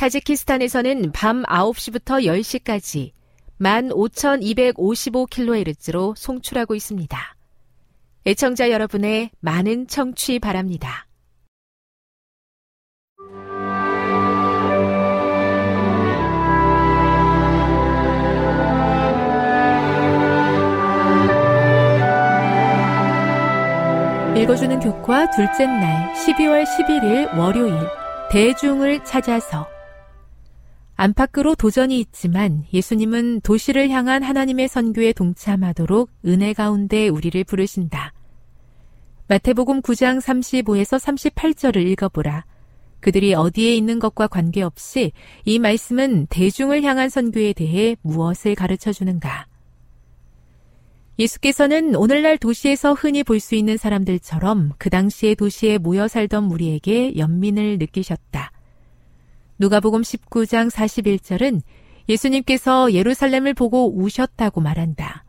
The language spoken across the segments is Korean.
타지키스탄에서는 밤 9시부터 10시까지 15,255kHz로 송출하고 있습니다. 애청자 여러분의 많은 청취 바랍니다. 읽어주는 교과 둘째 날 12월 11일 월요일 대중을 찾아서 안팎으로 도전이 있지만 예수님은 도시를 향한 하나님의 선교에 동참하도록 은혜 가운데 우리를 부르신다. 마태복음 9장 35에서 38절을 읽어보라. 그들이 어디에 있는 것과 관계없이 이 말씀은 대중을 향한 선교에 대해 무엇을 가르쳐 주는가? 예수께서는 오늘날 도시에서 흔히 볼 수 있는 사람들처럼 그 당시의 도시에 모여 살던 무리에게 연민을 느끼셨다. 누가복음 19장 41절은 예수님께서 예루살렘을 보고 우셨다고 말한다.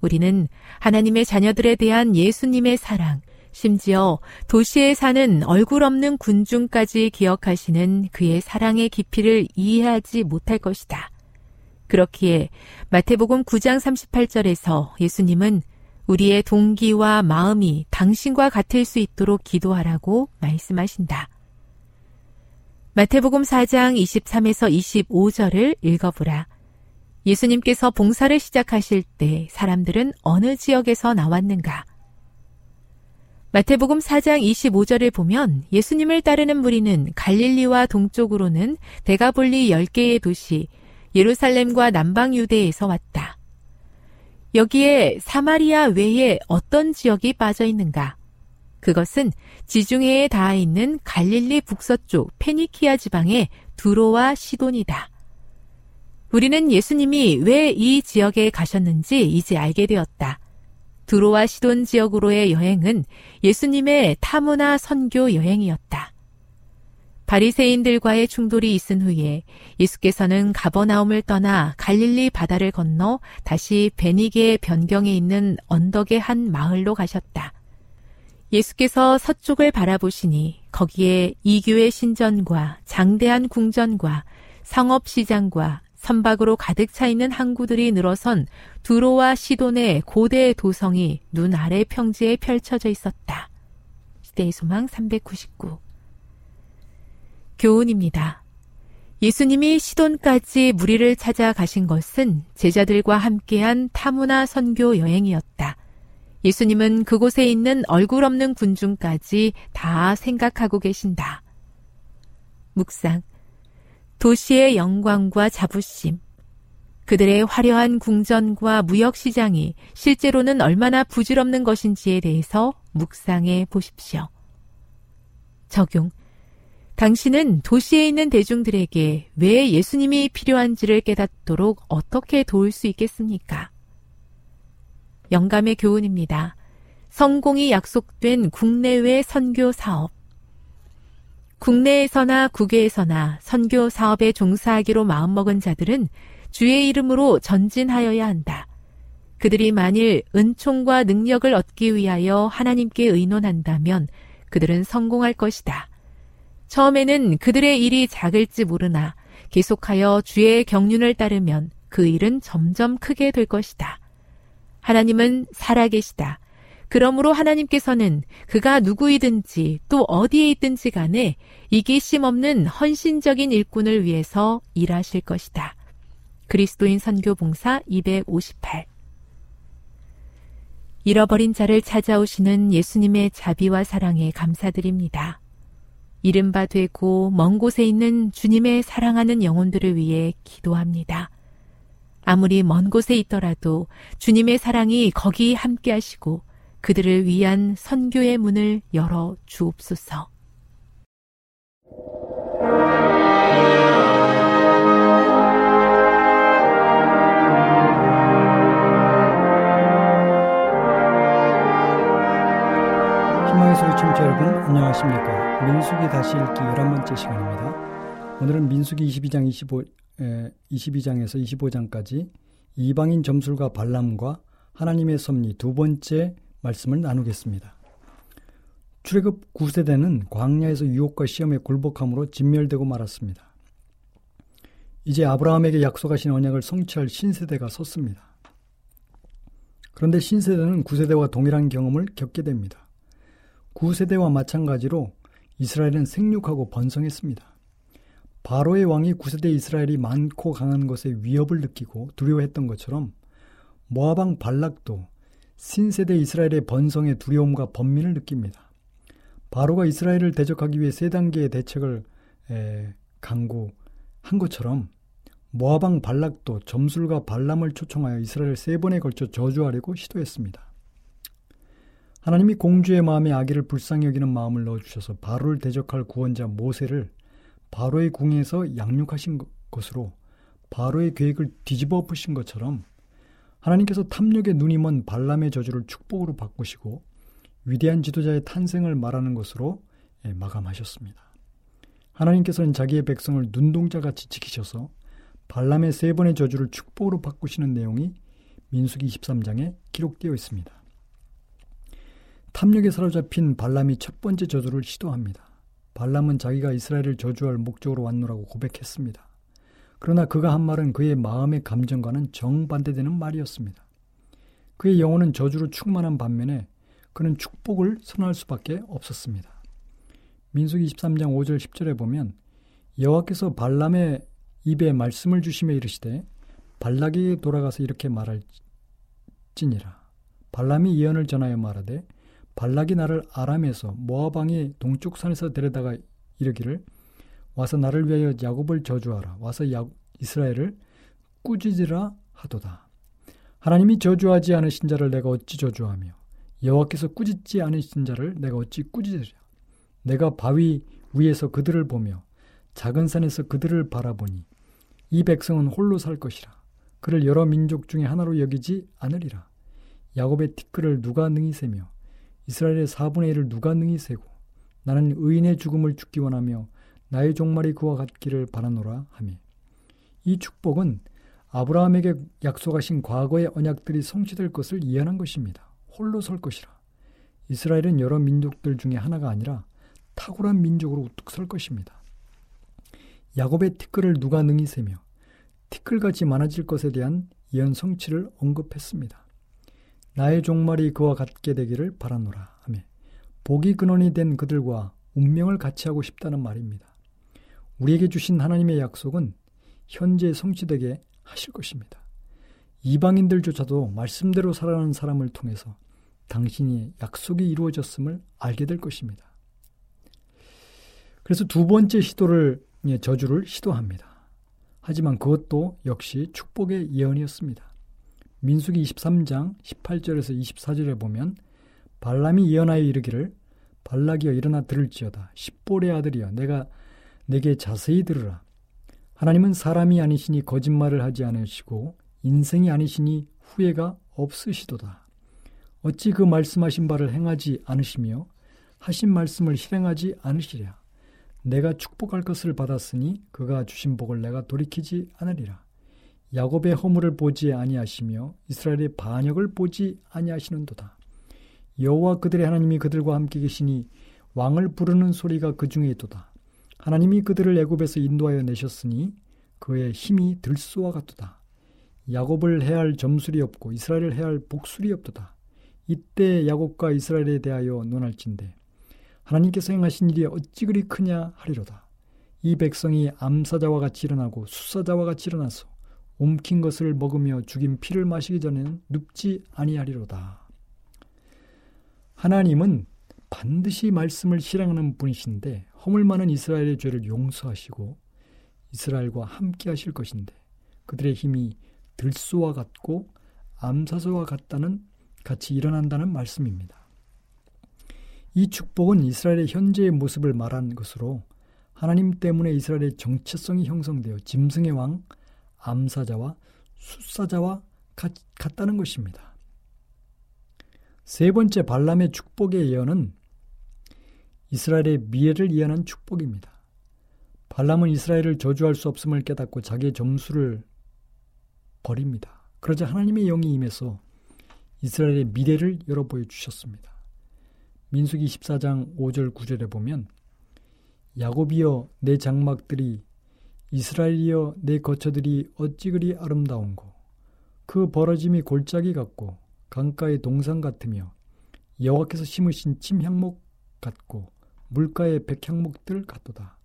우리는 하나님의 자녀들에 대한 예수님의 사랑, 심지어 도시에 사는 얼굴 없는 군중까지 기억하시는 그의 사랑의 깊이를 이해하지 못할 것이다. 그렇기에 마태복음 9장 38절에서 예수님은 우리의 동기와 마음이 당신과 같을 수 있도록 기도하라고 말씀하신다. 마태복음 4장 23에서 25절을 읽어보라. 예수님께서 봉사를 시작하실 때 사람들은 어느 지역에서 나왔는가? 마태복음 4장 25절을 보면 예수님을 따르는 무리는 갈릴리와 동쪽으로는 대가볼리 10개의 도시, 예루살렘과 남방 유대에서 왔다. 여기에 사마리아 외에 어떤 지역이 빠져 있는가? 그것은 지중해에 닿아 있는 갈릴리 북서쪽 페니키아 지방의 두로와 시돈이다. 우리는 예수님이 왜 이 지역에 가셨는지 이제 알게 되었다. 두로와 시돈 지역으로의 여행은 예수님의 타문화 선교 여행이었다. 바리새인들과의 충돌이 있은 후에 예수께서는 가버나움을 떠나 갈릴리 바다를 건너 다시 베니게 변경에 있는 언덕의 한 마을로 가셨다. 예수께서 서쪽을 바라보시니 거기에 이교의 신전과 장대한 궁전과 상업시장과 선박으로 가득 차 있는 항구들이 늘어선 두로와 시돈의 고대 도성이 눈 아래 평지에 펼쳐져 있었다. 시대의 소망 399 교훈입니다. 예수님이 시돈까지 무리를 찾아가신 것은 제자들과 함께한 타문화 선교 여행이었다. 예수님은 그곳에 있는 얼굴 없는 군중까지 다 생각하고 계신다. 묵상. 도시의 영광과 자부심. 그들의 화려한 궁전과 무역 시장이 실제로는 얼마나 부질없는 것인지에 대해서 묵상해 보십시오. 적용. 당신은 도시에 있는 대중들에게 왜 예수님이 필요한지를 깨닫도록 어떻게 도울 수 있겠습니까? 영감의 교훈입니다. 성공이 약속된 국내외 선교 사업. 국내에서나 국외에서나 선교 사업에 종사하기로 마음먹은 자들은 주의 이름으로 전진하여야 한다. 그들이 만일 은총과 능력을 얻기 위하여 하나님께 의논한다면 그들은 성공할 것이다. 처음에는 그들의 일이 작을지 모르나 계속하여 주의 경륜을 따르면 그 일은 점점 크게 될 것이다. 하나님은 살아계시다. 그러므로 하나님께서는 그가 누구이든지 또 어디에 있든지 간에 이기심 없는 헌신적인 일꾼을 위해서 일하실 것이다. 그리스도인 선교 봉사 258 잃어버린 자를 찾아오시는 예수님의 자비와 사랑에 감사드립니다. 이른바 되고 먼 곳에 있는 주님의 사랑하는 영혼들을 위해 기도합니다. 아무리 먼 곳에 있더라도 주님의 사랑이 거기 함께 하시고 그들을 위한 선교의 문을 열어 주옵소서. 희망의 소리 청취자 여러분 안녕하십니까 민수기 다시 읽기 11번째 시간입니다 오늘은 민수기 22장 25, 에, 22장에서 25장까지 이방인 점술과 발람과 하나님의 섭리 두 번째 말씀을 나누겠습니다. 출애굽 9세대는 광야에서 유혹과 시험에 굴복함으로 진멸되고 말았습니다. 이제 아브라함에게 약속하신 언약을 성취할 신세대가 섰습니다. 그런데 신세대는 9세대와 동일한 경험을 겪게 됩니다. 9세대와 마찬가지로 이스라엘은 생육하고 번성했습니다. 바로의 왕이 9세대 이스라엘이 많고 강한 것에 위협을 느끼고 두려워했던 것처럼 모아방 발락도 신세대 이스라엘의 번성에 두려움과 번민을 느낍니다. 바로가 이스라엘을 대적하기 위해 세 단계의 대책을 에, 강구한 것처럼 모아방 발락도 점술과 발람을 초청하여 이스라엘 세 번에 걸쳐 저주하려고 시도했습니다. 하나님이 공주의 마음에 아기를 불쌍히 여기는 마음을 넣어주셔서 바로를 대적할 구원자 모세를 바로의 궁에서 양육하신 것으로 바로의 계획을 뒤집어 엎으신 것처럼 하나님께서 탐욕의 눈이 먼 발람의 저주를 축복으로 바꾸시고 위대한 지도자의 탄생을 말하는 것으로 예, 마감하셨습니다. 하나님께서는 자기의 백성을 눈동자같이 지키셔서 발람의 세 번의 저주를 축복으로 바꾸시는 내용이 민수기 23장에 기록되어 있습니다. 탐욕에 사로잡힌 발람이 첫 번째 저주를 시도합니다. 발람은 자기가 이스라엘을 저주할 목적으로 왔노라고 고백했습니다. 그러나 그가 한 말은 그의 마음의 감정과는 정반대되는 말이었습니다. 그의 영혼은 저주로 충만한 반면에 그는 축복을 선할 수밖에 없었습니다. 민수기 23장 5절 10절에 보면 여호와께서 발람의 입에 말씀을 주심에 이르시되 발락에게 돌아가서 이렇게 말할지니라. 발람이 예언을 전하여 말하되 발락이 나를 아람에서 모아방의 동쪽 산에서 데려다가 이르기를 와서 나를 위하여 야곱을 저주하라 와서 야, 이스라엘을 꾸짖으라 하도다. 하나님이 저주하지 않으신 자를 내가 어찌 저주하며 여호와께서 꾸짖지 않으신 자를 내가 어찌 꾸짖으랴. 내가 바위 위에서 그들을 보며 작은 산에서 그들을 바라보니 이 백성은 홀로 살 것이라. 그를 여러 민족 중에 하나로 여기지 않으리라. 야곱의 티끌을 누가 능히 세며 이스라엘의 4분의 1을 누가 능히 세고 나는 의인의 죽음을 죽기 원하며 나의 종말이 그와 같기를 바라노라 하며 이 축복은 아브라함에게 약속하신 과거의 언약들이 성취될 것을 예언한 것입니다. 홀로 설 것이라. 이스라엘은 여러 민족들 중에 하나가 아니라 탁월한 민족으로 우뚝 설 것입니다. 야곱의 티끌을 누가 능히 세며 티끌같이 많아질 것에 대한 예언 성취를 언급했습니다. 나의 종말이 그와 같게 되기를 바라노라 하며 복이 근원이 된 그들과 운명을 같이 하고 싶다는 말입니다. 우리에게 주신 하나님의 약속은 현재 성취되게 하실 것입니다. 이방인들조차도 말씀대로 살아가는 사람을 통해서 당신이 약속이 이루어졌음을 알게 될 것입니다. 그래서 두 번째 시도를 예, 저주를 시도합니다. 하지만 그것도 역시 축복의 예언이었습니다. 민수기 23장 18절에서 24절에 보면 발람이 예언하여 이르기를 발락이여 일어나 들을지어다. 십볼의 아들이여 내가 내게 자세히 들으라. 하나님은 사람이 아니시니 거짓말을 하지 않으시고 인생이 아니시니 후회가 없으시도다. 어찌 그 말씀하신 바를 행하지 않으시며 하신 말씀을 실행하지 않으시랴? 내가 축복할 것을 받았으니 그가 주신 복을 내가 돌이키지 않으리라 야곱의 허물을 보지 아니하시며 이스라엘의 반역을 보지 아니하시는도다 여호와 그들의 하나님이 그들과 함께 계시니 왕을 부르는 소리가 그 중에 있도다. 하나님이 그들을 애굽에서 인도하여 내셨으니 그의 힘이 들소와 같도다. 야곱을 해할 점술이 없고 이스라엘을 해할 복술이 없도다. 이때 야곱과 이스라엘에 대하여 논할진대 하나님께서 행하신 일이 어찌 그리 크냐 하리로다. 이 백성이 암사자와 같이 일어나고 수사자와 같이 일어나서 옮긴 것을 먹으며 죽인 피를 마시기 전에는 눕지 아니하리로다. 하나님은 반드시 말씀을 실행하는 분이신데 허물 많은 이스라엘의 죄를 용서하시고 이스라엘과 함께 하실 것인데 그들의 힘이 들소와 같고 암사소와 같다는 같이 일어난다는 말씀입니다. 이 축복은 이스라엘의 현재의 모습을 말한 것으로 하나님 때문에 이스라엘의 정체성이 형성되어 짐승의 왕, 암사자와 숫사자와 같, 같다는 것입니다. 세 번째 발람의 축복의 예언은 이스라엘의 미래를 예언한 축복입니다. 발람은 이스라엘을 저주할 수 없음을 깨닫고 자기의 점수를 버립니다. 그러자 하나님의 영이 임해서 이스라엘의 미래를 열어 보여 주셨습니다. 민수기 14장 5절 9절에 보면 야곱이여 내 장막들이 이스라엘이여 내 거처들이 어찌 그리 아름다운고 그 벌어짐이 골짜기 같고 강가의 동상 같으며 여호와께서 심으신 침향목 같고 물가의 백향목들 같도다.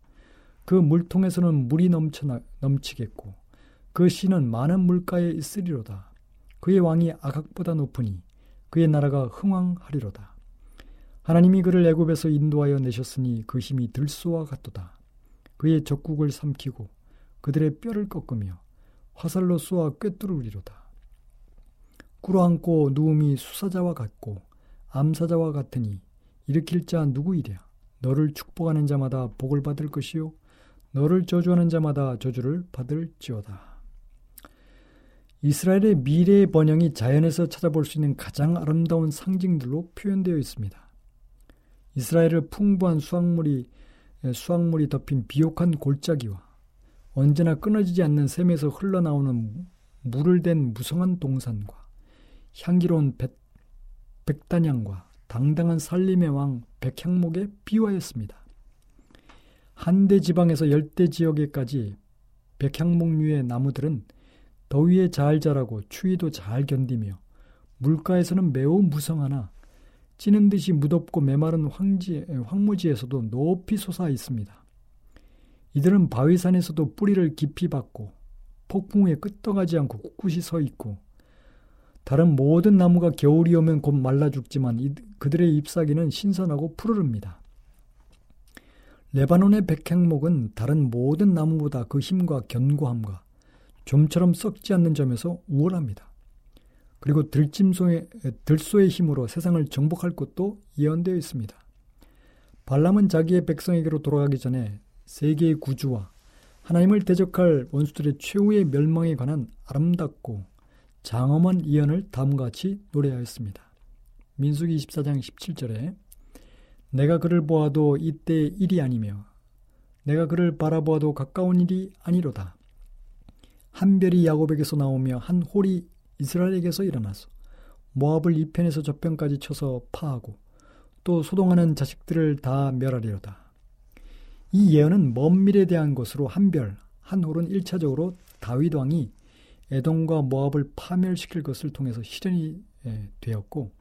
그 물통에서는 물이 넘쳐 넘치겠고 그 씨는 많은 물가에 있으리로다. 그의 왕이 아각보다 높으니 그의 나라가 흥왕하리로다. 하나님이 그를 애굽에서 인도하여 내셨으니 그 힘이 들소와 같도다. 그의 적국을 삼키고 그들의 뼈를 꺾으며 화살로 쏘아 꿰뚫으리로다. 꿇어앉고 누움이 수사자와 같고 암사자와 같으니 일으킬 자 누구이랴 너를 축복하는 자마다 복을 받을 것이요 너를 저주하는 자마다 저주를 받을지어다. 이스라엘의 미래의 번영이 자연에서 찾아볼 수 있는 가장 아름다운 상징들로 표현되어 있습니다. 이스라엘을 풍부한 수확물이 수확물이 덮인 비옥한 골짜기와 언제나 끊어지지 않는 샘에서 흘러나오는 물을 댄 무성한 동산과 향기로운 백, 백단향과 당당한 살림의 왕 백향목에 비유하였습니다. 한대 지방에서 열대 지역에까지 백향목류의 나무들은 더위에 잘 자라고 추위도 잘 견디며 물가에서는 매우 무성하나 찌는 듯이 무덥고 메마른 황지, 황무지에서도 높이 솟아 있습니다. 이들은 바위산에서도 뿌리를 깊이 받고 폭풍에 끄떡하지 않고 꿋꿋이 서 있고 다른 모든 나무가 겨울이 오면 곧 말라 죽지만 그들의 잎사귀는 신선하고 푸르릅니다. 레바논의 백향목은 다른 모든 나무보다 그 힘과 견고함과 좀처럼 썩지 않는 점에서 우월합니다. 그리고 들짐소의, 들소의 힘으로 세상을 정복할 것도 예언되어 있습니다. 발람은 자기의 백성에게로 돌아가기 전에 세계의 구주와 하나님을 대적할 원수들의 최후의 멸망에 관한 아름답고 장엄한 예언을 다음과 같이 노래하였습니다. 민수기 24장 17절에 내가 그를 보아도 이때 일이 아니며 내가 그를 바라보아도 가까운 일이 아니로다. 한 별이 야곱에게서 나오며 한 홀이 이스라엘에게서 일어나서 모압을 이편에서 저편까지 쳐서 파하고 또 소동하는 자식들을 다 멸하리로다. 이 예언은 먼 미래에 대한 것으로 한 별, 한 홀은 1차적으로 다윗 왕이 에돔과 모압을 파멸시킬 것을 통해서 실현이 예, 되었고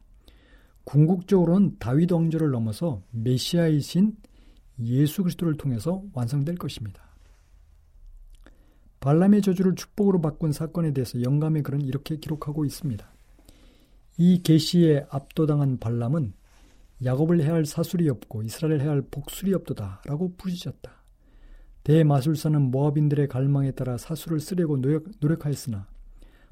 궁극적으로는 다윗 왕조를 넘어서 메시아이신 예수 그리스도를 통해서 완성될 것입니다. 발람의 저주를 축복으로 바꾼 사건에 대해서 영감의 글은 이렇게 기록하고 있습니다. 이 계시에 압도당한 발람은 야곱을 해할 사술이 없고 이스라엘을 해할 복술이 없도다라고 부르짖었다. 대마술사는 모압인들의 갈망에 따라 사수를 쓰려고 노력, 노력 하였으나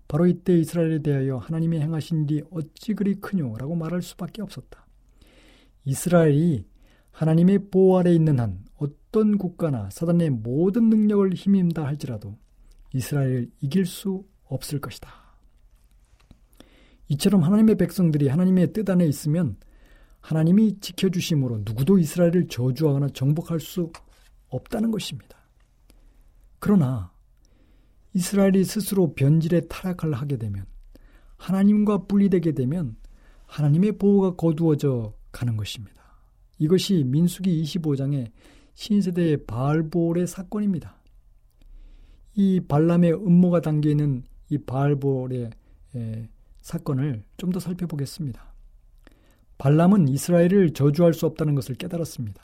바로 이때 이스라엘에 대하여 하나님이 행하신 일이 어찌 그리 크뇨라고 말할 수밖에 없었다. 이스라엘이 하나님의 보호 아래 있는 한 어떤 국가나 사단의 모든 능력을 힘입다 할지라도 이스라엘을 이길 수 없을 것이다. 이처럼 하나님의 백성들이 하나님의 뜻 안에 있으면 하나님이 지켜주심으로 누구도 이스라엘을 저주하거나 정복할 수 없다는 것입니다. 그러나 이스라엘이 스스로 변질에 타락을 하게 되면 하나님과 분리되게 되면 하나님의 보호가 거두어져 가는 것입니다. 이것이 민수기 25장의 신세대의 바알볼의 사건입니다. 이 발람의 음모가 담겨 있는 이 바알볼의 사건을 좀 더 살펴보겠습니다. 발람은 이스라엘을 저주할 수 없다는 것을 깨달았습니다.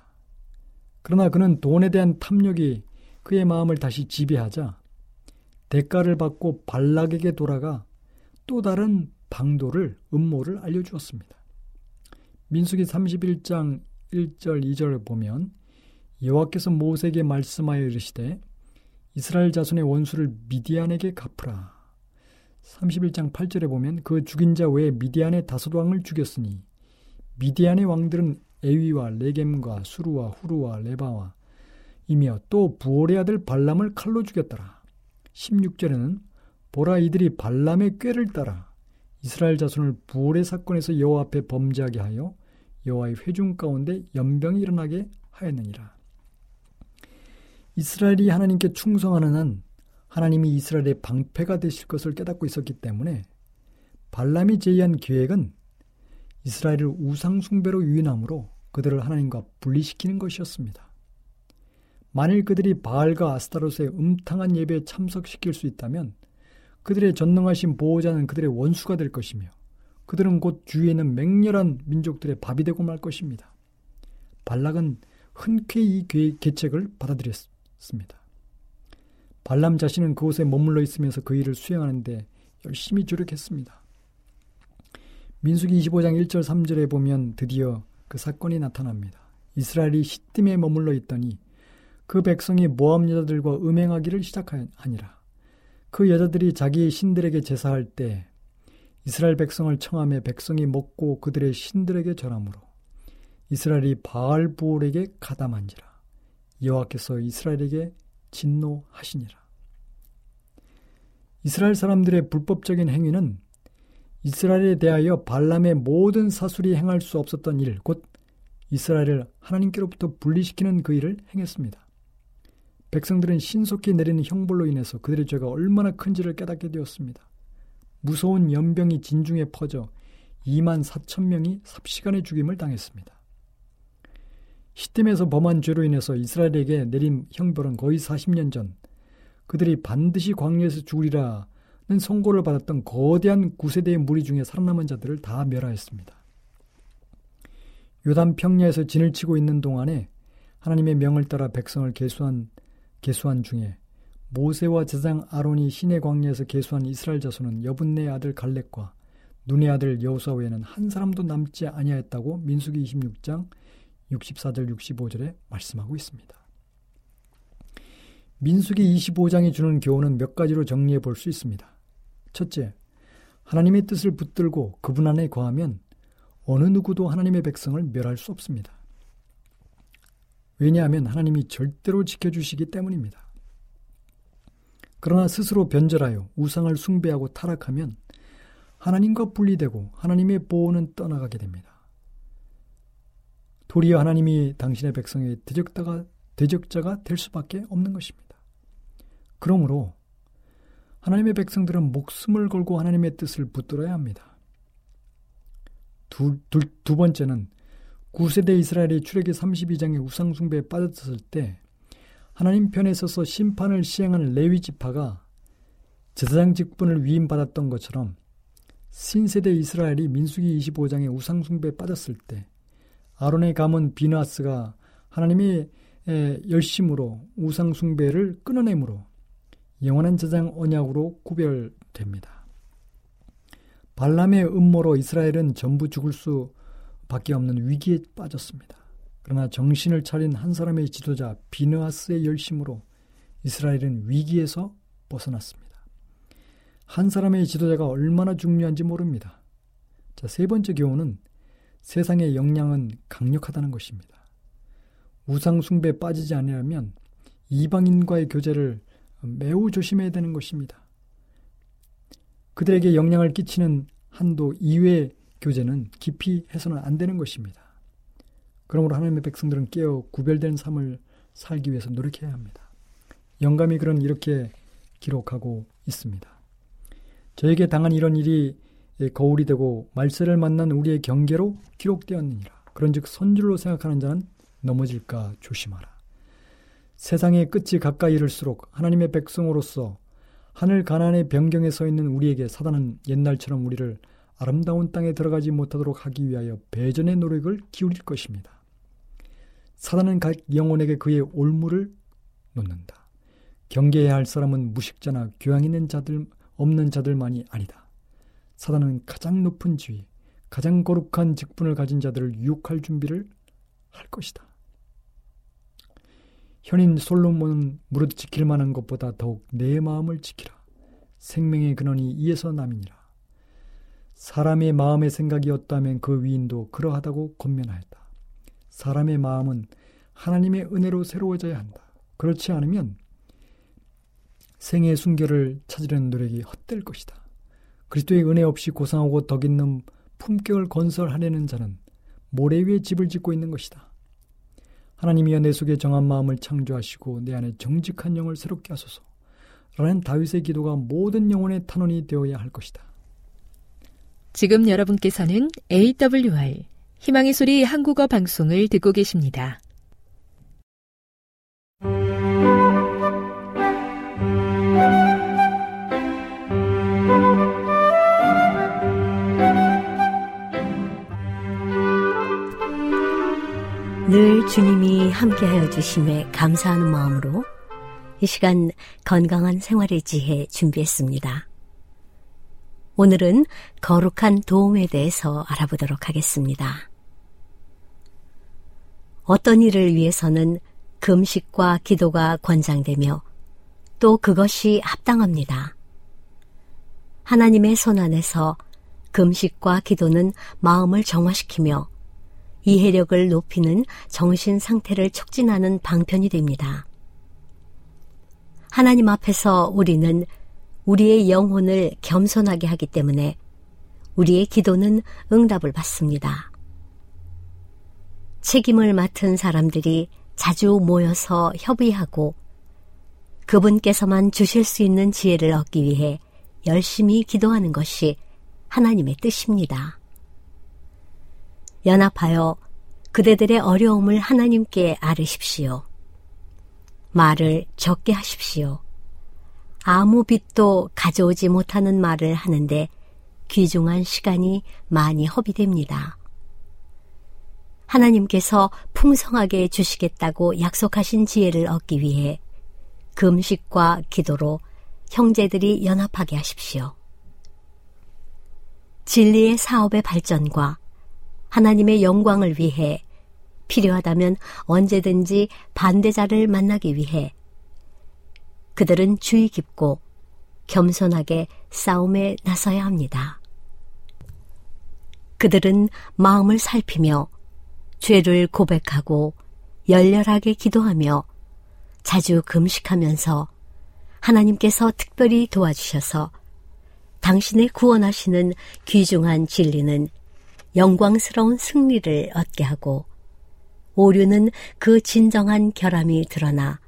그러나 그는 돈에 대한 탐욕이 그의 마음을 다시 지배하자 대가를 받고 발락에게 돌아가 또 다른 방도를 음모를 알려주었습니다. 민수기 31장 1절 2절을 보면 여호와께서 모세에게 말씀하여 이르시되 이스라엘 자손의 원수를 미디안에게 갚으라. 31장 8절에 보면 그 죽인 자 외에 미디안의 다섯 왕을 죽였으니 미디안의 왕들은 에위와 레겜과 수루와 후루와 레바와 이며 또 부올의 아들 발람을 칼로 죽였더라. 16절에는 보라 이들이 발람의 꾀를 따라 이스라엘 자손을 부올의 사건에서 여호와 앞에 범죄하게 하여 여호와의 회중 가운데 연병이 일어나게 하였느니라. 이스라엘이 하나님께 충성하는 한 하나님이 이스라엘의 방패가 되실 것을 깨닫고 있었기 때문에 발람이 제의한 계획은 이스라엘을 우상 숭배로 유인함으로 그들을 하나님과 분리시키는 것이었습니다. 만일 그들이 바알과 아스타롯의 음탕한 예배에 참석시킬 수 있다면 그들의 전능하신 보호자는 그들의 원수가 될 것이며 그들은 곧 주위에 있는 맹렬한 민족들의 밥이 되고 말 것입니다. 발락은 흔쾌히 이 계책을 받아들였습니다. 발람 자신은 그곳에 머물러 있으면서 그 일을 수행하는데 열심히 조력했습니다. 민수기 25장 1절 3절에 보면 드디어 그 사건이 나타납니다. 이스라엘이 시딤에 머물러 있더니 그 백성이 모함 여자들과 음행하기를 시작하니라. 그 여자들이 자기 신들에게 제사할 때 이스라엘 백성을 청함에 백성이 먹고 그들의 신들에게 절함으로 이스라엘이 바알 부올에게 가담한지라 여호와께서 이스라엘에게 진노하시니라. 이스라엘 사람들의 불법적인 행위는 이스라엘에 대하여 발람의 모든 사술이 행할 수 없었던 일, 곧 이스라엘을 하나님께로부터 분리시키는 그 일을 행했습니다. 백성들은 신속히 내리는 형벌로 인해서 그들의 죄가 얼마나 큰지를 깨닫게 되었습니다. 무서운 연병이 진중에 퍼져 2만 4천 명이 삽시간에 죽임을 당했습니다. 시딤에서 범한 죄로 인해서 이스라엘에게 내린 형벌은 거의 40년 전 그들이 반드시 광야에서 죽으리라는 선고를 받았던 거대한 구세대의 무리 중에 살아남은 자들을 다 멸하였습니다. 요단 평야에서 진을 치고 있는 동안에 하나님의 명을 따라 백성을 계수한 계수한 중에 모세와 제장 아론이 신의 광야에서 계수한 이스라엘 자손은 여분네 아들 갈렙과 눈의 아들 여호사 외에는 한 사람도 남지 아니하였다고 민수기 26장 64절 65절에 말씀하고 있습니다. 민수기 25장이 주는 교훈은 몇 가지로 정리해 볼 수 있습니다. 첫째, 하나님의 뜻을 붙들고 그분 안에 거하면 어느 누구도 하나님의 백성을 멸할 수 없습니다. 왜냐하면 하나님이 절대로 지켜주시기 때문입니다. 그러나 스스로 변절하여 우상을 숭배하고 타락하면 하나님과 분리되고 하나님의 보호는 떠나가게 됩니다. 도리어 하나님이 당신의 백성의 대적자가, 대적자가 될 수밖에 없는 것입니다. 그러므로 하나님의 백성들은 목숨을 걸고 하나님의 뜻을 붙들어야 합니다. 두, 두, 두 번째는 9세대 이스라엘이 출애기 32장의 우상숭배에 빠졌을 때 하나님 편에 서서 심판을 시행하는 레위 지파가 제사장 직분을 위임받았던 것처럼 신세대 이스라엘이 민수기 25장의 우상 숭배에 빠졌을 때 아론의 가문 비나스가 하나님의 열심으로 우상 숭배를 끊어내므로 영원한 제장 언약으로 구별됩니다. 발람의 음모로 이스라엘은 전부 죽을 수밖에 없는 위기에 빠졌습니다. 그러나 정신을 차린 한 사람의 지도자 비느하스의 열심으로 이스라엘은 위기에서 벗어났습니다. 한 사람의 지도자가 얼마나 중요한지 모릅니다. 자, 세 번째 교훈은 세상의 역량은 강력하다는 것입니다. 우상 숭배에 빠지지 않으려면 이방인과의 교제를 매우 조심해야 되는 것입니다. 그들에게 영향을 끼치는 한도 이외의 교제는 깊이 해서는 안 되는 것입니다. 그러므로 하나님의 백성들은 깨어 구별된 삶을 살기 위해서 노력해야 합니다. 영감이 그런 이렇게 기록하고 있습니다. 저에게 당한 이런 일이 거울이 되고 말세를 만난 우리의 경계로 기록되었느니라. 그런즉 선줄로 생각하는 자는 넘어질까 조심하라. 세상의 끝이 가까이 이를수록 하나님의 백성으로서 하늘 가난의 변경에 서 있는 우리에게 사단은 옛날처럼 우리를 아름다운 땅에 들어가지 못하도록 하기 위하여 배전의 노력을 기울일 것입니다. 사단은 각 영혼에게 그의 올무를 놓는다. 경계해야 할 사람은 무식자나 교양 있는 자들 없는 자들만이 아니다. 사단은 가장 높은 지위, 가장 거룩한 직분을 가진 자들을 유혹할 준비를 할 것이다. 현인 솔로몬은 무릇 지킬 만한 것보다 더욱 내 마음을 지키라. 생명의 근원이 이에서 남이니라. 사람의 마음의 생각이었다면 그 위인도 그러하다고 권면하였다. 사람의 마음은 하나님의 은혜로 새로워져야 한다. 그렇지 않으면 생의 순결을 찾으려는 노력이 헛될 것이다. 그리스도의 은혜 없이 고상하고 덕 있는 품격을 건설하려는 자는 모래 위에 집을 짓고 있는 것이다. 하나님이여 내 속에 정한 마음을 창조하시고 내 안에 정직한 영을 새롭게 하소서. 라는 다윗의 기도가 모든 영혼의 탄원이 되어야 할 것이다. 지금 여러분께서는 AWR 희망의 소리 한국어 방송을 듣고 계십니다. 늘 주님이 함께하여 주심에 감사하는 마음으로 이 시간 건강한 생활의 지혜 준비했습니다. 오늘은 거룩한 도움에 대해서 알아보도록 하겠습니다. 어떤 일을 위해서는 금식과 기도가 권장되며 또 그것이 합당합니다. 하나님의 손 안에서 금식과 기도는 마음을 정화시키며 이해력을 높이는 정신 상태를 촉진하는 방편이 됩니다. 하나님 앞에서 우리는 우리의 영혼을 겸손하게 하기 때문에 우리의 기도는 응답을 받습니다. 책임을 맡은 사람들이 자주 모여서 협의하고 그분께서만 주실 수 있는 지혜를 얻기 위해 열심히 기도하는 것이 하나님의 뜻입니다. 연합하여 그대들의 어려움을 하나님께 아르십시오. 말을 적게 하십시오. 아무 빛도 가져오지 못하는 말을 하는데 귀중한 시간이 많이 허비됩니다. 하나님께서 풍성하게 주시겠다고 약속하신 지혜를 얻기 위해 금식과 기도로 형제들이 연합하게 하십시오. 진리의 사업의 발전과 하나님의 영광을 위해 필요하다면 언제든지 반대자를 만나기 위해 그들은 주의 깊고 겸손하게 싸움에 나서야 합니다. 그들은 마음을 살피며 죄를 고백하고 열렬하게 기도하며 자주 금식하면서 하나님께서 특별히 도와주셔서 당신의 구원하시는 귀중한 진리는 영광스러운 승리를 얻게 하고 오류는 그 진정한 결함이 드러나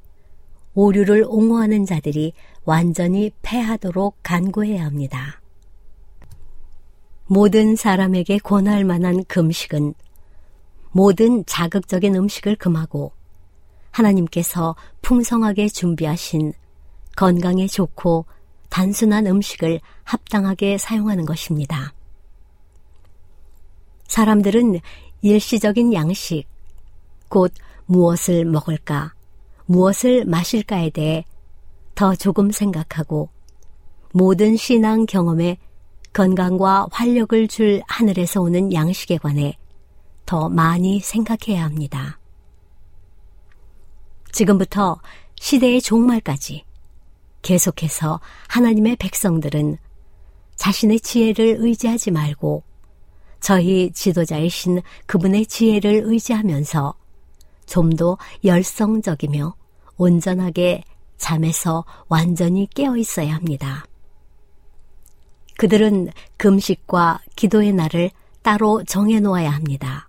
오류를 옹호하는 자들이 완전히 패하도록 간구해야 합니다. 모든 사람에게 권할 만한 금식은 모든 자극적인 음식을 금하고 하나님께서 풍성하게 준비하신 건강에 좋고 단순한 음식을 합당하게 사용하는 것입니다. 사람들은 일시적인 양식, 곧 무엇을 먹을까, 무엇을 마실까에 대해 더 조금 생각하고 모든 신앙 경험에 건강과 활력을 줄 하늘에서 오는 양식에 관해 더 많이 생각해야 합니다. 지금부터 시대의 종말까지 계속해서 하나님의 백성들은 자신의 지혜를 의지하지 말고 저희 지도자이신 그분의 지혜를 의지하면서 좀 더 열성적이며 온전하게 잠에서 완전히 깨어 있어야 합니다. 그들은 금식과 기도의 날을 따로 정해 놓아야 합니다.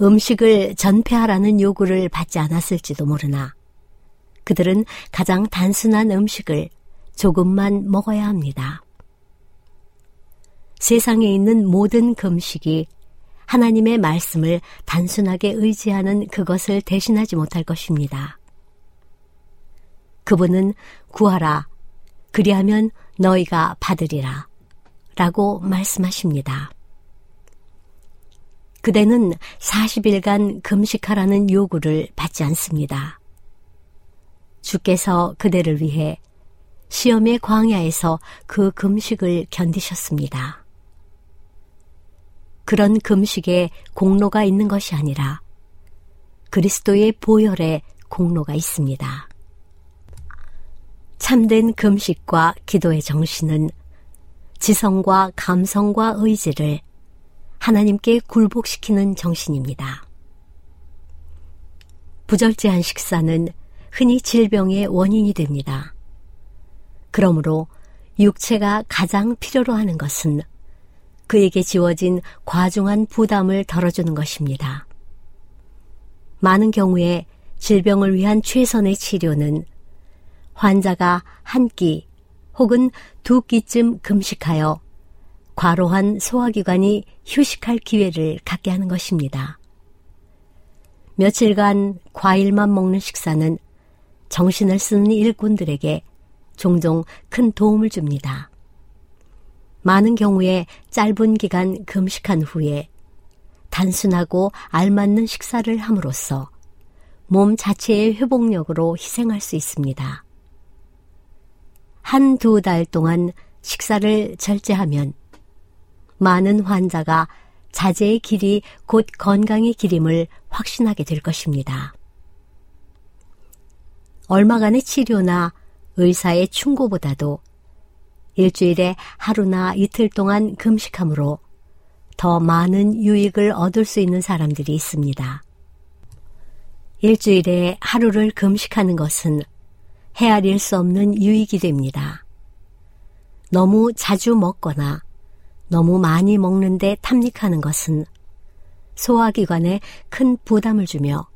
음식을 전폐하라는 요구를 받지 않았을지도 모르나 그들은 가장 단순한 음식을 조금만 먹어야 합니다. 세상에 있는 모든 금식이 하나님의 말씀을 단순하게 의지하는 그것을 대신하지 못할 것입니다. 그분은 구하라. 그리하면 너희가 받으리라. 라고 말씀하십니다. 그대는 40일간 금식하라는 요구를 받지 않습니다. 주께서 그대를 위해 시험의 광야에서 그 금식을 견디셨습니다. 그런 금식에 공로가 있는 것이 아니라 그리스도의 보혈에 공로가 있습니다. 참된 금식과 기도의 정신은 지성과 감성과 의지를 하나님께 굴복시키는 정신입니다. 부절제한 식사는 흔히 질병의 원인이 됩니다. 그러므로 육체가 가장 필요로 하는 것은 그에게 지워진 과중한 부담을 덜어주는 것입니다. 많은 경우에 질병을 위한 최선의 치료는 환자가 한 끼 혹은 두 끼쯤 금식하여 과로한 소화기관이 휴식할 기회를 갖게 하는 것입니다. 며칠간 과일만 먹는 식사는 정신을 쓰는 일꾼들에게 종종 큰 도움을 줍니다. 많은 경우에 짧은 기간 금식한 후에 단순하고 알맞는 식사를 함으로써 몸 자체의 회복력으로 희생할 수 있습니다. 한 두 달 동안 식사를 절제하면 많은 환자가 자제의 길이 곧 건강의 길임을 확신하게 될 것입니다. 얼마간의 치료나 의사의 충고보다도 일주일에 하루나 이틀 동안 금식함으로 더 많은 유익을 얻을 수 있는 사람들이 있습니다. 일주일에 하루를 금식하는 것은 헤아릴 수 없는 유익이 됩니다. 너무 자주 먹거나 너무 많이 먹는데 탐닉하는 것은 소화기관에 큰 부담을 주며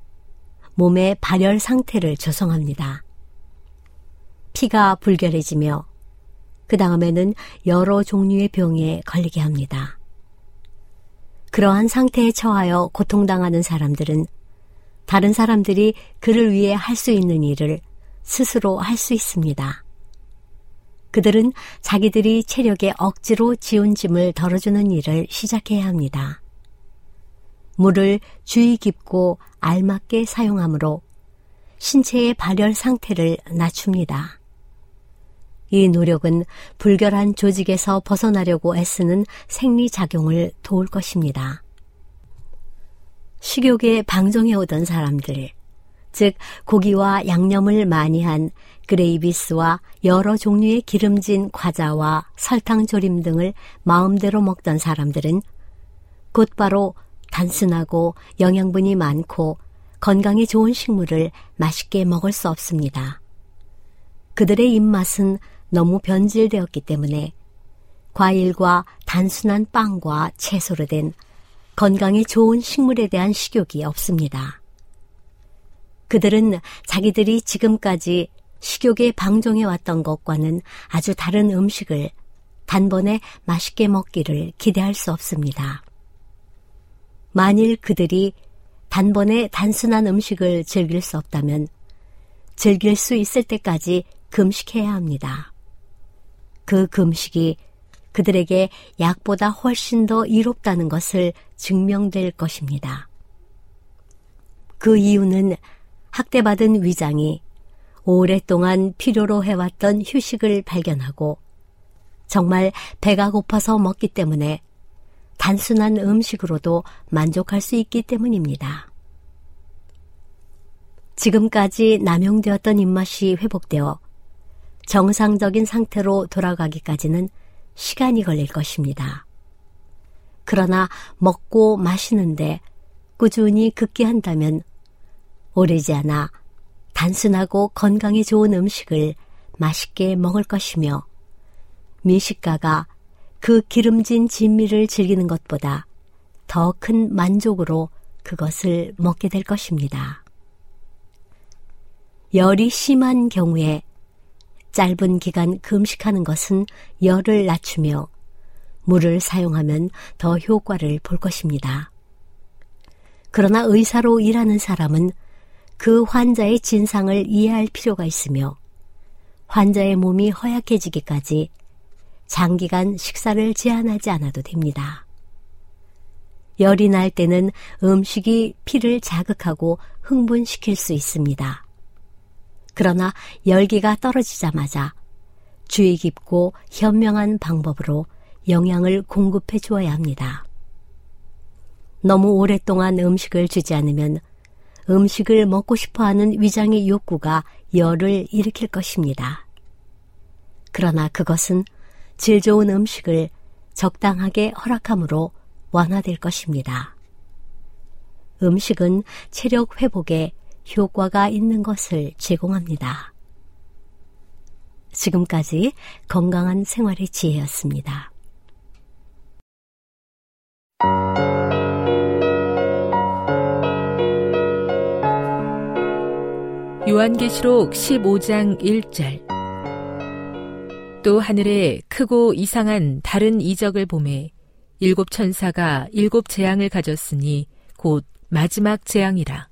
몸의 발열 상태를 조성합니다. 피가 불결해지며 그 다음에는 여러 종류의 병에 걸리게 합니다. 그러한 상태에 처하여 고통당하는 사람들은 다른 사람들이 그를 위해 할 수 있는 일을 스스로 할 수 있습니다. 그들은 자기들이 체력에 억지로 지운 짐을 덜어주는 일을 시작해야 합니다. 물을 주의 깊고 알맞게 사용하므로 신체의 발열 상태를 낮춥니다. 이 노력은 불결한 조직에서 벗어나려고 애쓰는 생리작용을 도울 것입니다. 식욕에 방종해 오던 사람들, 즉 고기와 양념을 많이 한 그레이비스와 여러 종류의 기름진 과자와 설탕 조림 등을 마음대로 먹던 사람들은 곧바로 단순하고 영양분이 많고 건강에 좋은 식물을 맛있게 먹을 수 없습니다. 그들의 입맛은 너무 변질되었기 때문에 과일과 단순한 빵과 채소로 된 건강에 좋은 식물에 대한 식욕이 없습니다. 그들은 자기들이 지금까지 식욕에 방종해 왔던 것과는 아주 다른 음식을 단번에 맛있게 먹기를 기대할 수 없습니다. 만일 그들이 단번에 단순한 음식을 즐길 수 없다면 즐길 수 있을 때까지 금식해야 합니다. 그 금식이 그들에게 약보다 훨씬 더 이롭다는 것을 증명될 것입니다. 그 이유는 학대받은 위장이 오랫동안 필요로 해왔던 휴식을 발견하고 정말 배가 고파서 먹기 때문에 단순한 음식으로도 만족할 수 있기 때문입니다. 지금까지 남용되었던 입맛이 회복되어 정상적인 상태로 돌아가기까지는 시간이 걸릴 것입니다. 그러나 먹고 마시는데 꾸준히 극기한다면 오래지 않아 단순하고 건강에 좋은 음식을 맛있게 먹을 것이며 미식가가 그 기름진 진미를 즐기는 것보다 더 큰 만족으로 그것을 먹게 될 것입니다. 열이 심한 경우에 짧은 기간 금식하는 것은 열을 낮추며 물을 사용하면 더 효과를 볼 것입니다. 그러나 의사로 일하는 사람은 그 환자의 진상을 이해할 필요가 있으며 환자의 몸이 허약해지기까지 장기간 식사를 제한하지 않아도 됩니다. 열이 날 때는 음식이 피를 자극하고 흥분시킬 수 있습니다. 그러나 열기가 떨어지자마자 주의 깊고 현명한 방법으로 영양을 공급해 주어야 합니다. 너무 오랫동안 음식을 주지 않으면 음식을 먹고 싶어 하는 위장의 욕구가 열을 일으킬 것입니다. 그러나 그것은 질 좋은 음식을 적당하게 허락함으로 완화될 것입니다. 음식은 체력 회복에 효과가 있는 것을 제공합니다. 지금까지 건강한 생활의 지혜였습니다. 요한계시록 15장 1절 또 하늘에 크고 이상한 다른 이적을 보매 일곱 천사가 일곱 재앙을 가졌으니 곧 마지막 재앙이라.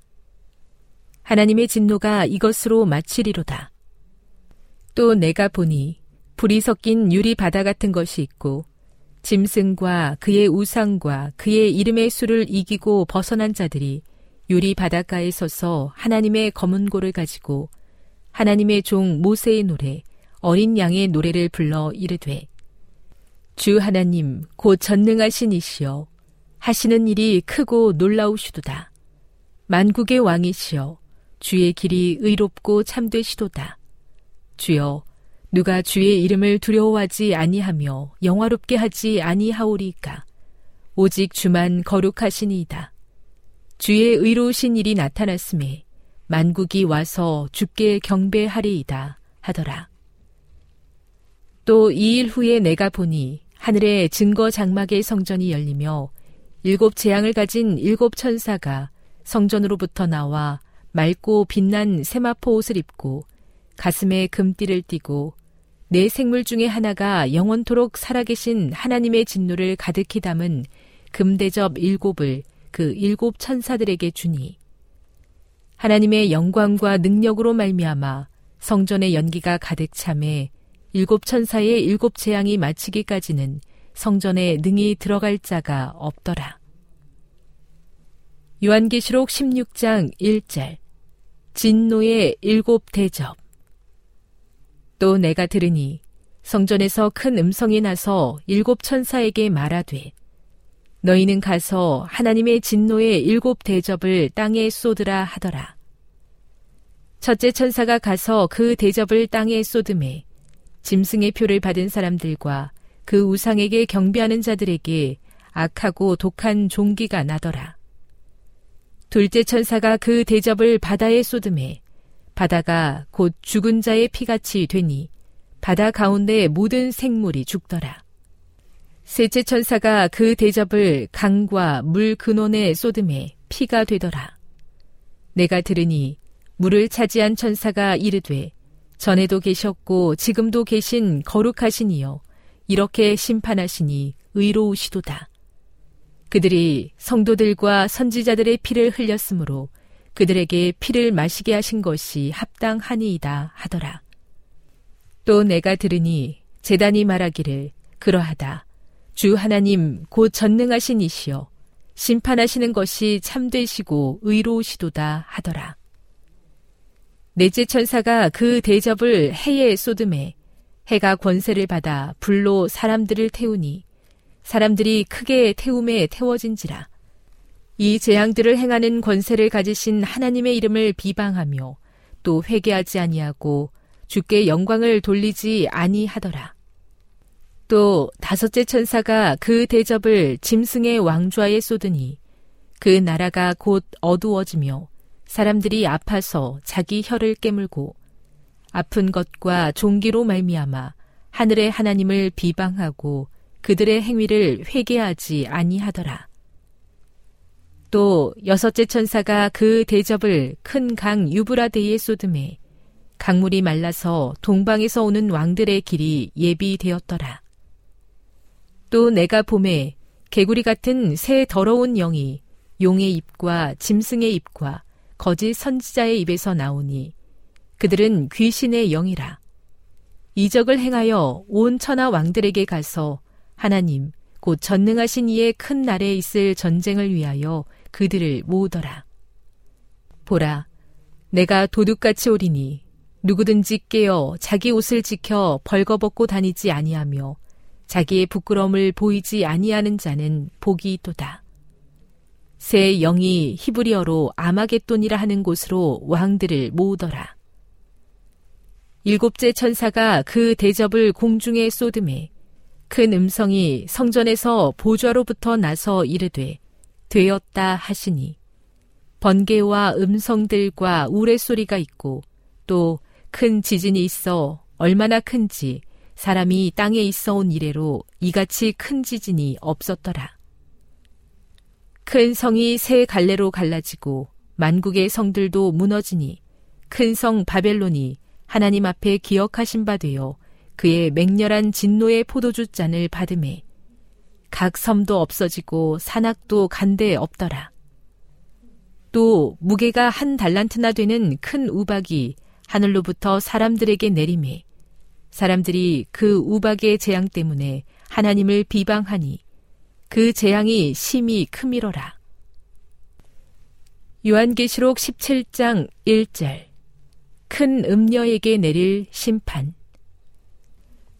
하나님의 진노가 이것으로 마치리로다. 또 내가 보니 불이 섞인 유리 바다 같은 것이 있고 짐승과 그의 우상과 그의 이름의 수를 이기고 벗어난 자들이 유리 바닷가에 서서 하나님의 검은 고를 가지고 하나님의 종 모세의 노래 어린 양의 노래를 불러 이르되 주 하나님 곧 전능하신 이시여 하시는 일이 크고 놀라우시도다. 만국의 왕이시여 주의 길이 의롭고 참되시도다. 주여 누가 주의 이름을 두려워하지 아니하며 영화롭게 하지 아니하오리까? 오직 주만 거룩하시니이다 주의 의로우신 일이 나타났음에 만국이 와서 주께 경배하리이다 하더라. 또 이 일 후에 내가 보니 하늘에 증거 장막의 성전이 열리며 일곱 재앙을 가진 일곱 천사가 성전으로부터 나와 맑고 빛난 세마포 옷을 입고 가슴에 금띠를 띠고 네 생물 중에 하나가 영원토록 살아계신 하나님의 진노를 가득히 담은 금대접 일곱을 그 일곱 천사들에게 주니 하나님의 영광과 능력으로 말미암아 성전의 연기가 가득 참해 일곱 천사의 일곱 재앙이 마치기까지는 성전에 능히 들어갈 자가 없더라. 요한계시록 16장 1절 진노의 일곱 대접 또 내가 들으니 성전에서 큰 음성이 나서 일곱 천사에게 말하되 너희는 가서 하나님의 진노의 일곱 대접을 땅에 쏟으라 하더라. 첫째 천사가 가서 그 대접을 땅에 쏟음에 짐승의 표를 받은 사람들과 그 우상에게 경배하는 자들에게 악하고 독한 종기가 나더라. 둘째 천사가 그 대접을 바다에 쏟음에 바다가 곧 죽은 자의 피같이 되니 바다 가운데 모든 생물이 죽더라. 셋째 천사가 그 대접을 강과 물 근원에 쏟음에 피가 되더라. 내가 들으니 물을 차지한 천사가 이르되 전에도 계셨고 지금도 계신 거룩하시니요 이렇게 심판하시니 의로우시도다. 그들이 성도들과 선지자들의 피를 흘렸으므로 그들에게 피를 마시게 하신 것이 합당하니이다 하더라. 또 내가 들으니 재단이 말하기를 그러하다. 주 하나님 곧 전능하신 이시여 심판하시는 것이 참되시고 의로우시도다 하더라. 넷째 천사가 그 대접을 해에 쏟음에 해가 권세를 받아 불로 사람들을 태우니 사람들이 크게 태움에 태워진지라 이 재앙들을 행하는 권세를 가지신 하나님의 이름을 비방하며 또 회개하지 아니하고 주께 영광을 돌리지 아니하더라. 또 다섯째 천사가 그 대접을 짐승의 왕좌에 쏟으니 그 나라가 곧 어두워지며 사람들이 아파서 자기 혀를 깨물고 아픈 것과 종기로 말미암아 하늘의 하나님을 비방하고 그들의 행위를 회개하지 아니하더라. 또 여섯째 천사가 그 대접을 큰 강 유브라데에 쏟음에 강물이 말라서 동방에서 오는 왕들의 길이 예비되었더라. 또 내가 봄에 개구리 같은 새 더러운 영이 용의 입과 짐승의 입과 거짓 선지자의 입에서 나오니 그들은 귀신의 영이라. 이적을 행하여 온 천하 왕들에게 가서 하나님 곧 전능하신 이의 큰 날에 있을 전쟁을 위하여 그들을 모으더라. 보라, 내가 도둑같이 오리니 누구든지 깨어 자기 옷을 지켜 벌거벗고 다니지 아니하며 자기의 부끄러움을 보이지 아니하는 자는 복이 있도다. 새 영이 히브리어로 아마겟돈이라 하는 곳으로 왕들을 모으더라. 일곱째 천사가 그 대접을 공중에 쏟음에 큰 음성이 성전에서 보좌로부터 나서 이르되 되었다 하시니 번개와 음성들과 우레소리가 있고 또 큰 지진이 있어 얼마나 큰지 사람이 땅에 있어 온 이래로 이같이 큰 지진이 없었더라. 큰 성이 세 갈래로 갈라지고 만국의 성들도 무너지니 큰 성 바벨론이 하나님 앞에 기억하신 바 되어 그의 맹렬한 진노의 포도주 잔을 받음에 각 섬도 없어지고 산악도 간데 없더라. 또 무게가 한 달란트나 되는 큰 우박이 하늘로부터 사람들에게 내림에 사람들이 그 우박의 재앙 때문에 하나님을 비방하니 그 재앙이 심히 크미러라. 요한계시록 17장 1절. 큰 음녀에게 내릴 심판.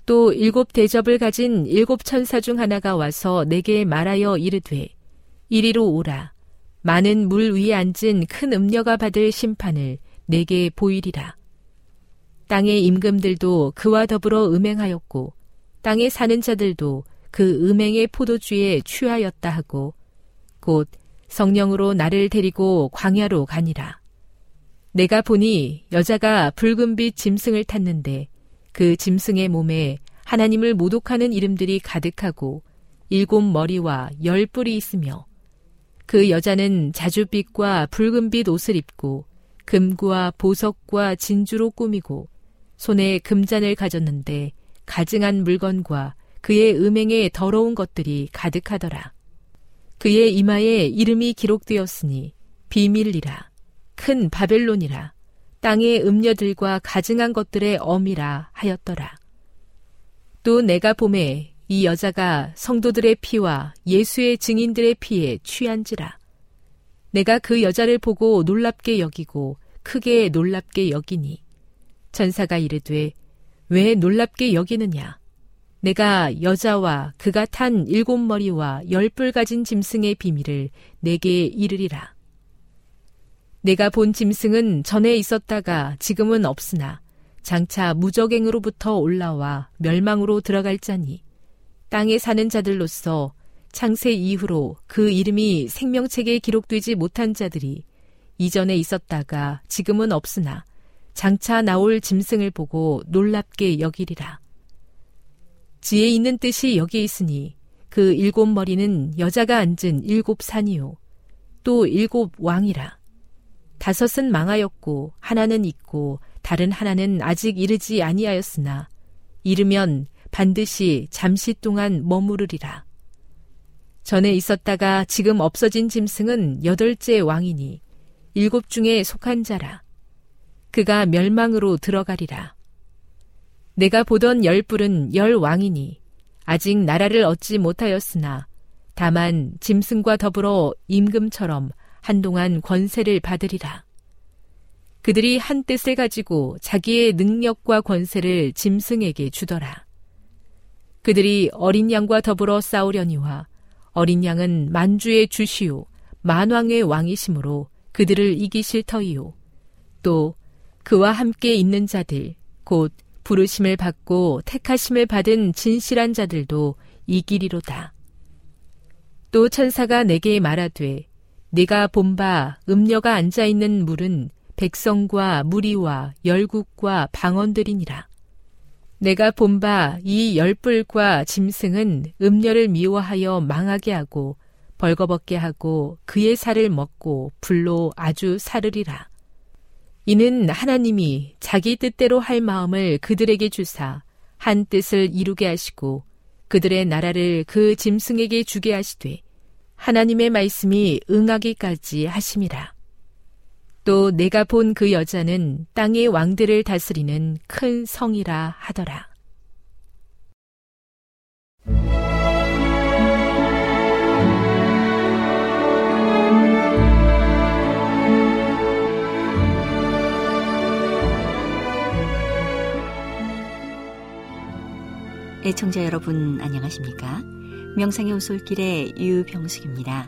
또 일곱 대접을 가진 일곱 천사 중 하나가 와서 내게 말하여 이르되 이리로 오라. 많은 물 위에 앉은 큰 음녀가 받을 심판을 내게 보이리라 땅의 임금들도 그와 더불어 음행하였고 땅에 사는 자들도 그 음행의 포도주에 취하였다 하고 곧 성령으로 나를 데리고 광야로 가니라. 내가 보니 여자가 붉은빛 짐승을 탔는데 그 짐승의 몸에 하나님을 모독하는 이름들이 가득하고 일곱 머리와 열 뿔이 있으며 그 여자는 자주빛과 붉은빛 옷을 입고 금구와 보석과 진주로 꾸미고 손에 금잔을 가졌는데 가증한 물건과 그의 음행에 더러운 것들이 가득하더라. 그의 이마에 이름이 기록되었으니 비밀이라 큰 바벨론이라 땅의 음녀들과 가증한 것들의 엄이라 하였더라. 또 내가 봄에 이 여자가 성도들의 피와 예수의 증인들의 피에 취한지라. 내가 그 여자를 보고 놀랍게 여기고 크게 놀랍게 여기니 전사가 이르되 왜 놀랍게 여기느냐 내가 여자와 그가 탄 일곱 머리와 열뿔 가진 짐승의 비밀을 내게 이르리라. 내가 본 짐승은 전에 있었다가 지금은 없으나 장차 무적행으로부터 올라와 멸망으로 들어갈 자니 땅에 사는 자들로서 창세 이후로 그 이름이 생명책에 기록되지 못한 자들이 이전에 있었다가 지금은 없으나 장차 나올 짐승을 보고 놀랍게 여기리라. 지혜 있는 뜻이 여기에 있으니 그 일곱 머리는 여자가 앉은 일곱 산이요. 또 일곱 왕이라. 다섯은 망하였고 하나는 있고 다른 하나는 아직 이르지 아니하였으나 이르면 반드시 잠시 동안 머무르리라. 전에 있었다가 지금 없어진 짐승은 여덟째 왕이니 일곱 중에 속한 자라. 그가 멸망으로 들어가리라. 내가 보던 열불은 열 왕이니 아직 나라를 얻지 못하였으나 다만 짐승과 더불어 임금처럼 한동안 권세를 받으리라. 그들이 한 뜻을 가지고 자기의 능력과 권세를 짐승에게 주더라. 그들이 어린 양과 더불어 싸우려니와 어린 양은 만주의 주시오 만왕의 왕이심으로 그들을 이기실 터이요. 또 그와 함께 있는 자들, 곧 부르심을 받고 택하심을 받은 진실한 자들도 이기리로다. 또 천사가 내게 말하되 네가 본바 음녀가 앉아 있는 물은 백성과 무리와 열국과 방언들이니라. 내가 본바 이 열불과 짐승은 음녀를 미워하여 망하게 하고 벌거벗게 하고 그의 살을 먹고 불로 아주 사르리라. 이는 하나님이 자기 뜻대로 할 마음을 그들에게 주사 한 뜻을 이루게 하시고 그들의 나라를 그 짐승에게 주게 하시되 하나님의 말씀이 응하기까지 하심이라. 또 내가 본 그 여자는 땅의 왕들을 다스리는 큰 성이라 하더라. 애청자 여러분 안녕하십니까? 명상의 오솔길의 유병숙입니다.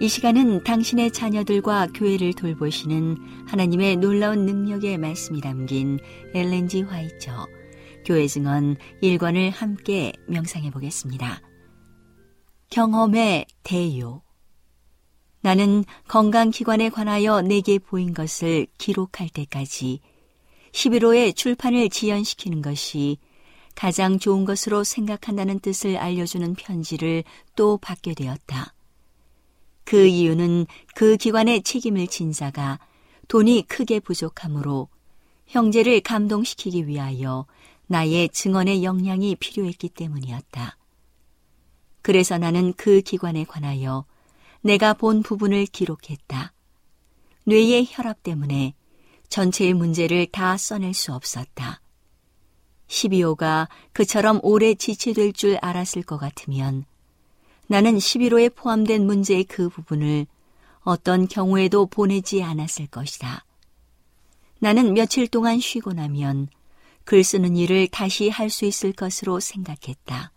이 시간은 당신의 자녀들과 교회를 돌보시는 하나님의 놀라운 능력의 말씀이 담긴 엘렌지 화이처 교회 증언 1권을 함께 명상해 보겠습니다. 경험의 대요 나는 건강기관에 관하여 내게 보인 것을 기록할 때까지 11호의 출판을 지연시키는 것이 가장 좋은 것으로 생각한다는 뜻을 알려주는 편지를 또 받게 되었다. 그 이유는 그 기관의 책임을 진 자가 돈이 크게 부족하므로 형제를 감동시키기 위하여 나의 증언의 역량이 필요했기 때문이었다. 그래서 나는 그 기관에 관하여 내가 본 부분을 기록했다. 뇌의 혈압 때문에 전체의 문제를 다 써낼 수 없었다. 12호가 그처럼 오래 지체될 줄 알았을 것 같으면 나는 11호에 포함된 문제의 그 부분을 어떤 경우에도 보내지 않았을 것이다. 나는 며칠 동안 쉬고 나면 글 쓰는 일을 다시 할 수 있을 것으로 생각했다.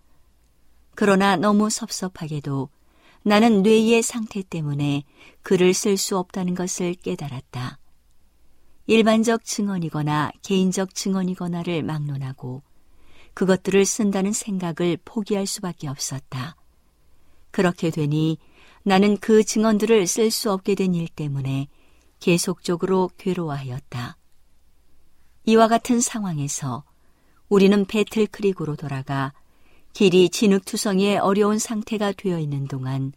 그러나 너무 섭섭하게도 나는 뇌의 상태 때문에 글을 쓸 수 없다는 것을 깨달았다. 일반적 증언이거나 개인적 증언이거나를 막론하고 그것들을 쓴다는 생각을 포기할 수밖에 없었다. 그렇게 되니 나는 그 증언들을 쓸 수 없게 된 일 때문에 계속적으로 괴로워하였다. 이와 같은 상황에서 우리는 배틀 크릭으로 돌아가 길이 진흙투성이의 어려운 상태가 되어 있는 동안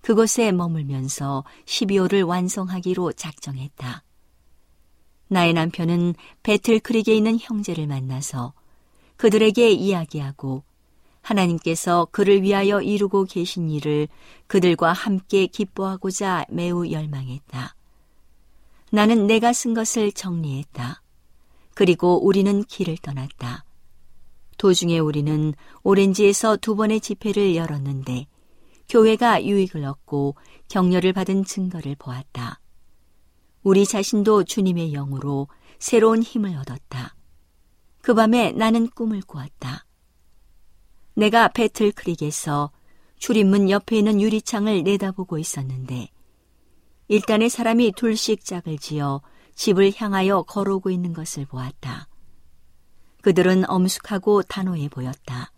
그곳에 머물면서 12호를 완성하기로 작정했다. 나의 남편은 배틀 크릭에 있는 형제를 만나서 그들에게 이야기하고 하나님께서 그를 위하여 이루고 계신 일을 그들과 함께 기뻐하고자 매우 열망했다. 나는 내가 쓴 것을 정리했다. 그리고 우리는 길을 떠났다. 도중에 우리는 오렌지에서 두 번의 집회를 열었는데 교회가 유익을 얻고 격려를 받은 증거를 보았다. 우리 자신도 주님의 영으로 새로운 힘을 얻었다. 그 밤에 나는 꿈을 꾸었다. 내가 배틀 크릭에서 출입문 옆에 있는 유리창을 내다보고 있었는데 일단의 사람이 둘씩 짝을 지어 집을 향하여 걸어오고 있는 것을 보았다. 그들은 엄숙하고 단호해 보였다.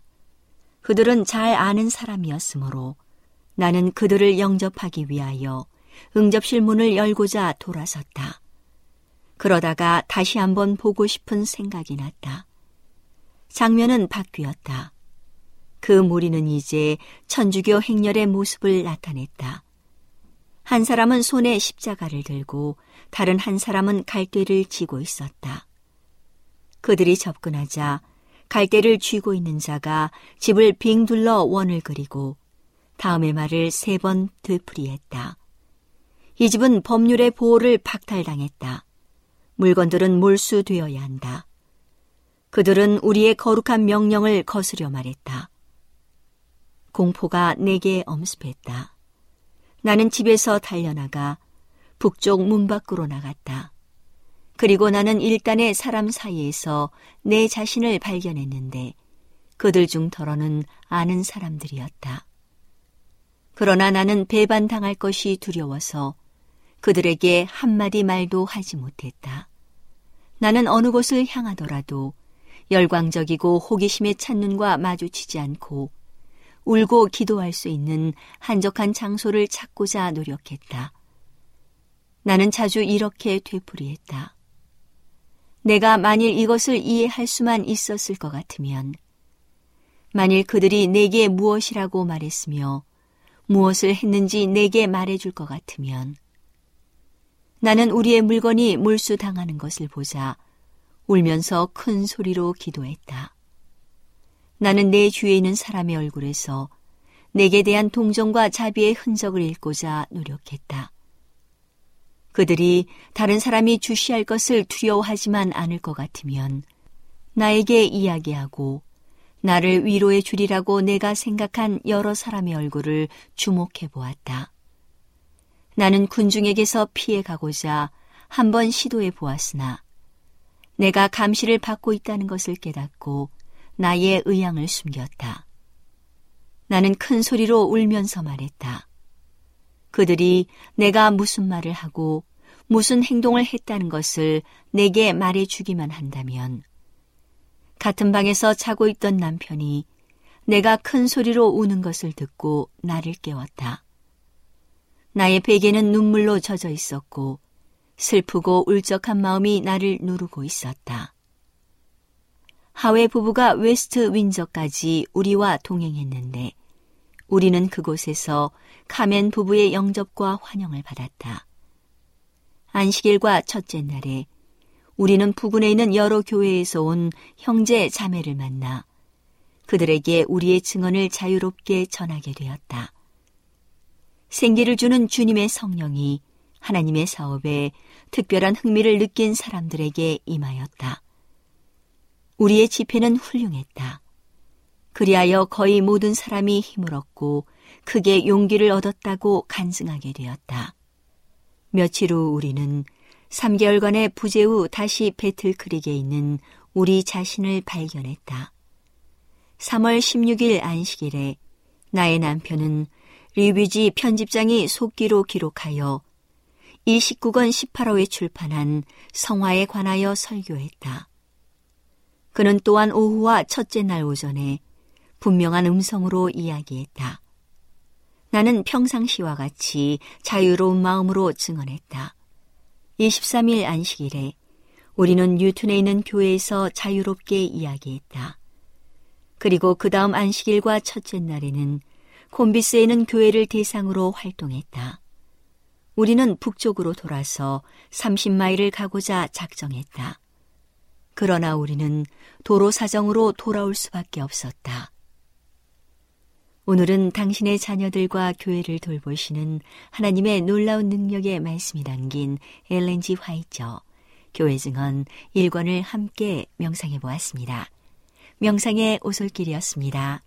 그들은 잘 아는 사람이었으므로 나는 그들을 영접하기 위하여 응접실 문을 열고자 돌아섰다. 그러다가 다시 한번 보고 싶은 생각이 났다. 장면은 바뀌었다. 그 무리는 이제 천주교 행렬의 모습을 나타냈다. 한 사람은 손에 십자가를 들고 다른 한 사람은 갈대를 쥐고 있었다. 그들이 접근하자 갈대를 쥐고 있는 자가 집을 빙 둘러 원을 그리고 다음의 말을 세 번 되풀이했다. 이 집은 법률의 보호를 박탈당했다. 물건들은 몰수되어야 한다. 그들은 우리의 거룩한 명령을 거스려 말했다. 공포가 내게 엄습했다. 나는 집에서 달려나가 북쪽 문 밖으로 나갔다. 그리고 나는 일단의 사람 사이에서 내 자신을 발견했는데 그들 중 더러는 아는 사람들이었다. 그러나 나는 배반당할 것이 두려워서 그들에게 한마디 말도 하지 못했다. 나는 어느 곳을 향하더라도 열광적이고 호기심에 찬 눈과 마주치지 않고 울고 기도할 수 있는 한적한 장소를 찾고자 노력했다. 나는 자주 이렇게 되풀이했다. 내가 만일 이것을 이해할 수만 있었을 것 같으면, 만일 그들이 내게 무엇이라고 말했으며, 무엇을 했는지 내게 말해줄 것 같으면, 나는 우리의 물건이 몰수당하는 것을 보자 울면서 큰 소리로 기도했다. 나는 내 주위에 있는 사람의 얼굴에서 내게 대한 동정과 자비의 흔적을 읽고자 노력했다. 그들이 다른 사람이 주시할 것을 두려워하지만 않을 것 같으면 나에게 이야기하고 나를 위로해 주리라고 내가 생각한 여러 사람의 얼굴을 주목해 보았다. 나는 군중에게서 피해 가고자 한번 시도해 보았으나 내가 감시를 받고 있다는 것을 깨닫고 나의 의향을 숨겼다. 나는 큰 소리로 울면서 말했다. 그들이 내가 무슨 말을 하고 무슨 행동을 했다는 것을 내게 말해 주기만 한다면 같은 방에서 자고 있던 남편이 내가 큰 소리로 우는 것을 듣고 나를 깨웠다. 나의 베개는 눈물로 젖어 있었고 슬프고 울적한 마음이 나를 누르고 있었다. 하웨 부부가 웨스트 윈저까지 우리와 동행했는데 우리는 그곳에서 카멘 부부의 영접과 환영을 받았다. 안식일과 첫째 날에 우리는 부근에 있는 여러 교회에서 온 형제 자매를 만나 그들에게 우리의 증언을 자유롭게 전하게 되었다. 생기를 주는 주님의 성령이 하나님의 사업에 특별한 흥미를 느낀 사람들에게 임하였다. 우리의 집회는 훌륭했다. 그리하여 거의 모든 사람이 힘을 얻고 크게 용기를 얻었다고 간증하게 되었다. 며칠 후 우리는 3개월간의 부재 후 다시 배틀크릭에 있는 우리 자신을 발견했다. 3월 16일 안식일에 나의 남편은 리뷰지 편집장이 속기로 기록하여 이 19권 18호에 출판한 성화에 관하여 설교했다. 그는 또한 오후와 첫째 날 오전에 분명한 음성으로 이야기했다. 나는 평상시와 같이 자유로운 마음으로 증언했다. 23일 안식일에 우리는 뉴튼에 있는 교회에서 자유롭게 이야기했다. 그리고 그 다음 안식일과 첫째 날에는 콤비스에 있는 교회를 대상으로 활동했다. 우리는 북쪽으로 돌아서 30마일을 가고자 작정했다. 그러나 우리는 도로 사정으로 돌아올 수밖에 없었다. 오늘은 당신의 자녀들과 교회를 돌보시는 하나님의 놀라운 능력의 말씀이 담긴 엘렌지 화이처 교회 증언 1권을 함께 명상해 보았습니다. 명상의 오솔길이었습니다.